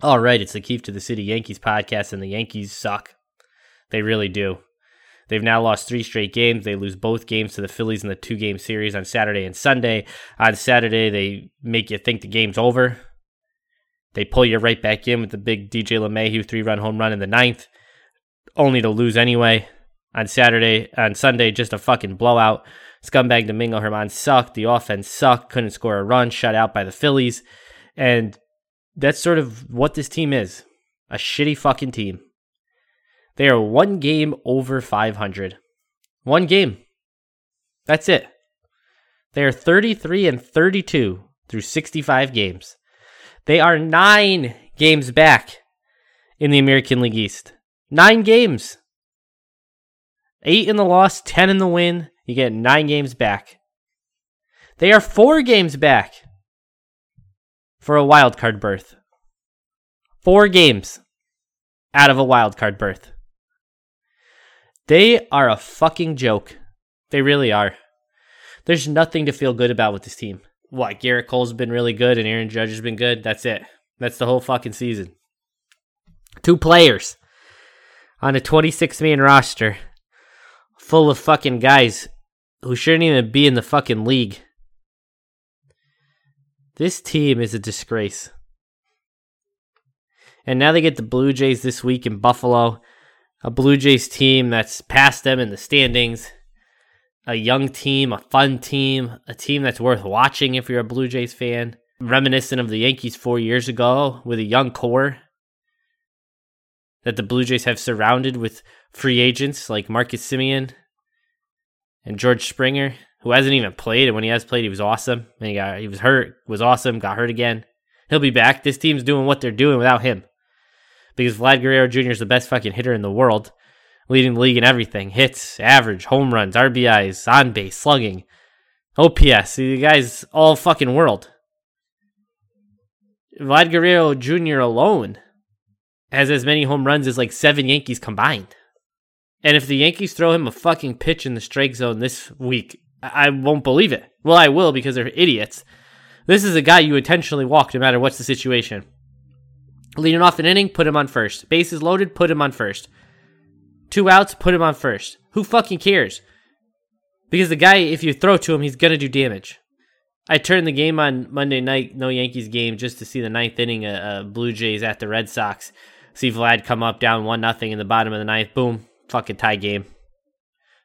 All right, it's the Keefe to the City Yankees podcast, and the Yankees suck. They really do. They've now lost three straight games. They lose both games to the Phillies in the two game series on Saturday and Sunday. On Saturday, they make you think the game's over. They pull you right back in with the big DJ LeMahieu three run home run in the ninth, only to lose anyway. On Saturday, on Sunday, just a fucking blowout. Scumbag Domingo Germán sucked. The offense sucked. Couldn't score a run. Shut out by the Phillies. And that's sort of what this team is a shitty fucking team. They are one game over 500. One game. That's it. They are 33 and 32 through 65 games. They are nine games back in the American League East. Nine games. Eight in the loss, 10 in the win. You get nine games back. They are four games back for a wild card berth. Four games out of a wild card berth. They are a fucking joke. They really are. There's nothing to feel good about with this team. What, Gerrit Cole's been really good and Aaron Judge has been good? That's it. That's the whole fucking season. Two players on a 26 man roster full of fucking guys who shouldn't even be in the fucking league. This team is a disgrace. And now they get the Blue Jays this week in Buffalo, a Blue Jays team that's past them in the standings, a young team, a fun team, a team that's worth watching if you're a Blue Jays fan, reminiscent of the Yankees four years ago with a young core that the Blue Jays have surrounded with free agents like Marcus Semien and George Springer who hasn't even played, and when he has played, he was awesome. And he got he was hurt, was awesome, got hurt again. He'll be back. This team's doing what they're doing without him. Because Vlad Guerrero Jr. is the best fucking hitter in the world, leading the league in everything hits, average, home runs, RBIs, on base, slugging, OPS. The guy's all fucking world. Vlad Guerrero Jr. alone has as many home runs as like seven Yankees combined. And if the Yankees throw him a fucking pitch in the strike zone this week, I won't believe it. Well, I will because they're idiots. This is a guy you intentionally walk no matter what's the situation. Leading off an inning, put him on first. Bases loaded, put him on first. Two outs, put him on first. Who fucking cares? Because the guy, if you throw to him, he's gonna do damage. I turned the game on Monday night, no Yankees game, just to see the ninth inning uh, uh, Blue Jays at the Red Sox. See Vlad come up down one nothing in the bottom of the ninth. Boom, fucking tie game.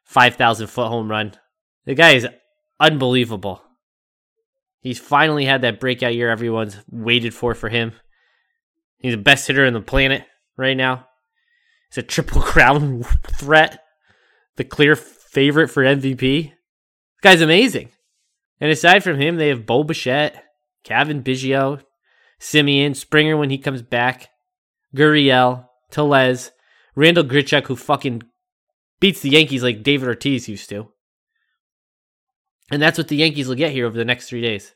Five thousand foot home run. The guy is unbelievable. He's finally had that breakout year everyone's waited for for him. He's the best hitter on the planet right now. He's a triple crown threat, the clear favorite for MVP. This guy's amazing. And aside from him, they have Bo Bichette, Cavan Biggio, Semien, Springer when he comes back, Gurriel, Tellez, Randall Grichuk, who fucking beats the Yankees like David Ortiz used to. And that's what the Yankees will get here over the next three days.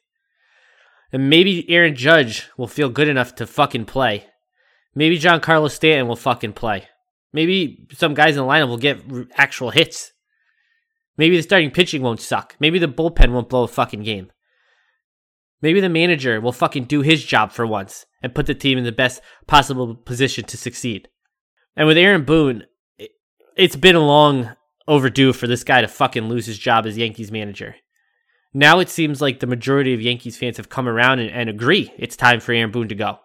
And maybe Aaron Judge will feel good enough to fucking play. Maybe Giancarlo Stanton will fucking play. Maybe some guys in the lineup will get actual hits. Maybe the starting pitching won't suck. Maybe the bullpen won't blow a fucking game. Maybe the manager will fucking do his job for once and put the team in the best possible position to succeed. And with Aaron Boone, it's been a long overdue for this guy to fucking lose his job as Yankees manager. Now it seems like the majority of Yankees fans have come around and, and agree it's time for Aaron Boone to go.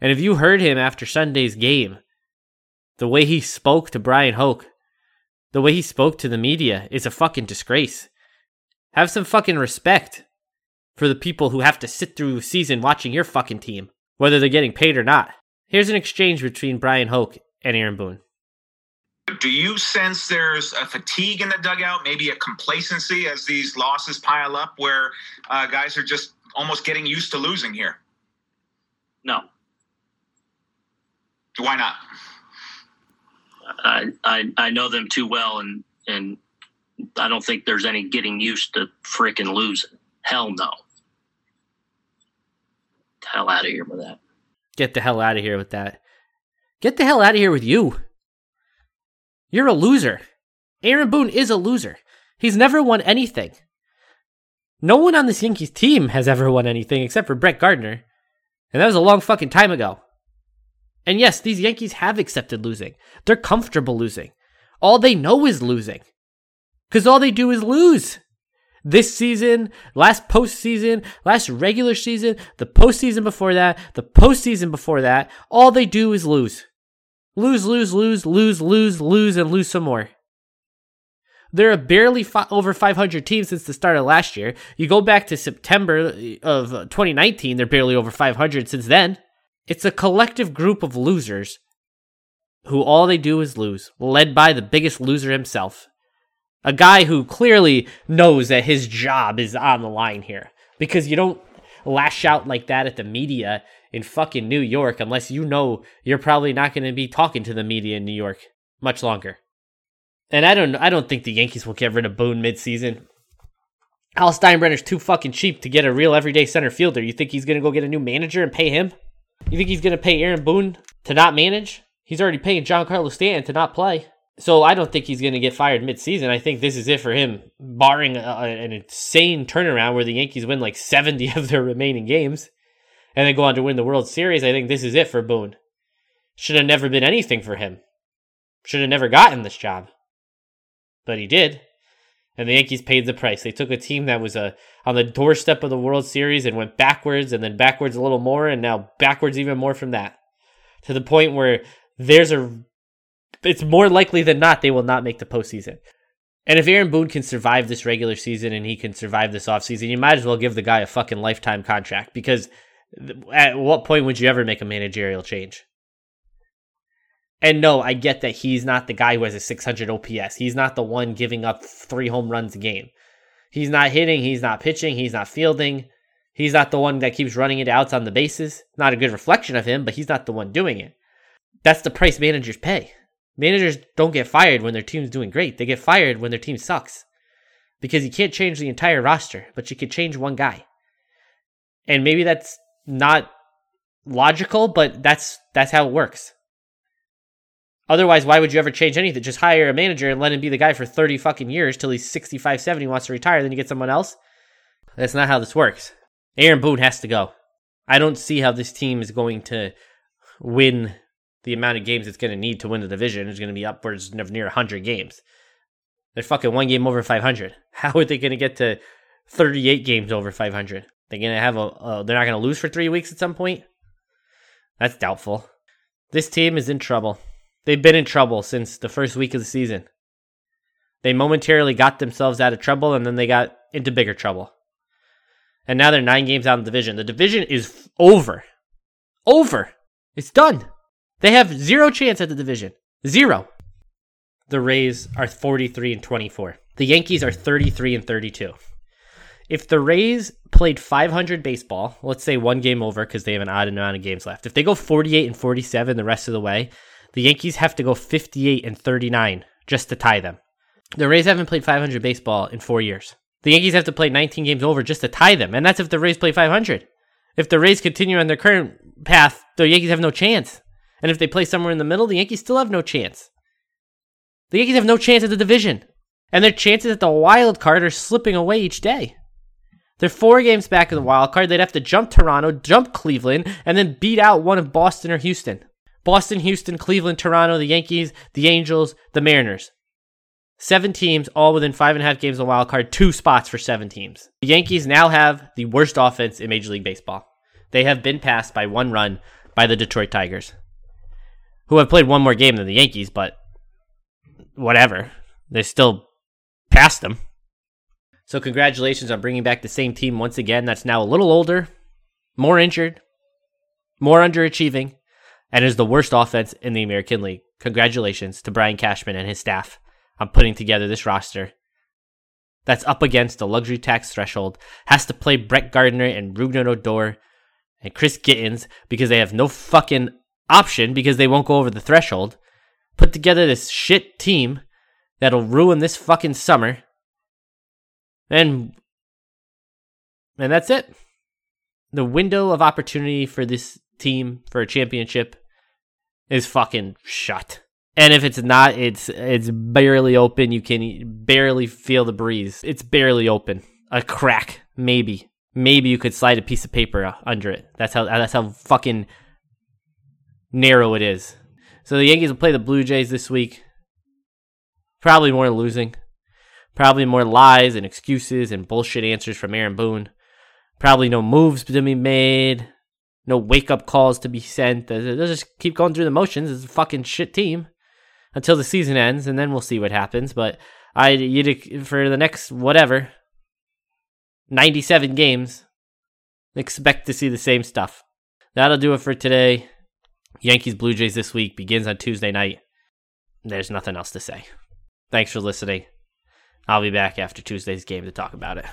And if you heard him after Sunday's game, the way he spoke to Bryan Hoch, the way he spoke to the media is a fucking disgrace. Have some fucking respect for the people who have to sit through a season watching your fucking team, whether they're getting paid or not. Here's an exchange between Bryan Hoch and Aaron Boone. Do you sense there's a fatigue in the dugout, maybe a complacency as these losses pile up, where uh, guys are just almost getting used to losing here? No. Why not? I, I I know them too well, and and I don't think there's any getting used to freaking losing. Hell no. Hell out of here with that. Get the hell out of here with that. Get the hell out of here with you. You're a loser. Aaron Boone is a loser. He's never won anything. No one on this Yankees team has ever won anything except for Brett Gardner. And that was a long fucking time ago. And yes, these Yankees have accepted losing. They're comfortable losing. All they know is losing. Because all they do is lose. This season, last postseason, last regular season, the postseason before that, the postseason before that, all they do is lose. Lose, lose, lose, lose, lose, lose, and lose some more. They're barely fi- over 500 teams since the start of last year. You go back to September of 2019, they're barely over 500 since then. It's a collective group of losers who all they do is lose, led by the biggest loser himself. A guy who clearly knows that his job is on the line here. Because you don't lash out like that at the media in fucking New York unless you know you're probably not going to be talking to the media in New York much longer. And I don't I don't think the Yankees will get rid of Boone midseason. Hal Steinbrenner's too fucking cheap to get a real everyday center fielder. You think he's gonna go get a new manager and pay him? You think he's gonna pay Aaron Boone to not manage? He's already paying Giancarlo Stanton to not play. So I don't think he's going to get fired midseason. I think this is it for him, barring a, an insane turnaround where the Yankees win like 70 of their remaining games and then go on to win the World Series. I think this is it for Boone. Should have never been anything for him. Should have never gotten this job but he did. And the Yankees paid the price. They took a team that was uh, on the doorstep of the World Series and went backwards and then backwards a little more and now backwards even more from that. To the point where there's a it's more likely than not they will not make the postseason. And if Aaron Boone can survive this regular season and he can survive this offseason, you might as well give the guy a fucking lifetime contract because at what point would you ever make a managerial change? And no, I get that he's not the guy who has a 600 OPS. He's not the one giving up three home runs a game. He's not hitting, he's not pitching, he's not fielding. He's not the one that keeps running into outs on the bases. Not a good reflection of him, but he's not the one doing it. That's the price managers pay. Managers don't get fired when their team's doing great. They get fired when their team sucks. Because you can't change the entire roster, but you can change one guy. And maybe that's not logical, but that's that's how it works. Otherwise, why would you ever change anything? Just hire a manager and let him be the guy for 30 fucking years till he's 65, 70, wants to retire, then you get someone else? That's not how this works. Aaron Boone has to go. I don't see how this team is going to win the amount of games it's going to need to win the division. is going to be upwards of near 100 games. They're fucking one game over 500. How are they going to get to 38 games over 500? They're going to have a, they're not going to lose for three weeks at some point? That's doubtful. This team is in trouble. They've been in trouble since the first week of the season. They momentarily got themselves out of trouble and then they got into bigger trouble. And now they're nine games out of the division. The division is over. Over. It's done. They have zero chance at the division. Zero. The Rays are 43 and 24. The Yankees are 33 and 32. If the Rays played 500 baseball, let's say one game over because they have an odd amount of games left. If they go 48 and 47 the rest of the way, the Yankees have to go 58 and 39 just to tie them. The Rays haven't played 500 baseball in four years. The Yankees have to play 19 games over just to tie them, and that's if the Rays play 500. If the Rays continue on their current path, the Yankees have no chance. And if they play somewhere in the middle, the Yankees still have no chance. The Yankees have no chance at the division. And their chances at the wild card are slipping away each day. They're four games back in the wild card. They'd have to jump Toronto, jump Cleveland, and then beat out one of Boston or Houston. Boston, Houston, Cleveland, Toronto, the Yankees, the Angels, the Mariners. Seven teams, all within five and a half games of the wild card, two spots for seven teams. The Yankees now have the worst offense in Major League Baseball. They have been passed by one run by the Detroit Tigers, who have played one more game than the Yankees, but whatever. They still passed them. So, congratulations on bringing back the same team once again that's now a little older, more injured, more underachieving, and is the worst offense in the American League. Congratulations to Brian Cashman and his staff on putting together this roster that's up against the luxury tax threshold, has to play Brett Gardner and Rougned Odor and Chris Gittens because they have no fucking option because they won't go over the threshold. Put together this shit team that'll ruin this fucking summer. And and that's it. The window of opportunity for this team for a championship is fucking shut. And if it's not, it's it's barely open. You can barely feel the breeze. It's barely open. A crack, maybe, maybe you could slide a piece of paper under it. That's how that's how fucking narrow it is. So the Yankees will play the Blue Jays this week. Probably more losing. Probably more lies and excuses and bullshit answers from Aaron Boone. Probably no moves to be made. No wake up calls to be sent. They'll just keep going through the motions. It's a fucking shit team until the season ends, and then we'll see what happens. But I, you for the next whatever, ninety-seven games, expect to see the same stuff. That'll do it for today. Yankees Blue Jays this week begins on Tuesday night. There's nothing else to say. Thanks for listening. I'll be back after Tuesday's game to talk about it.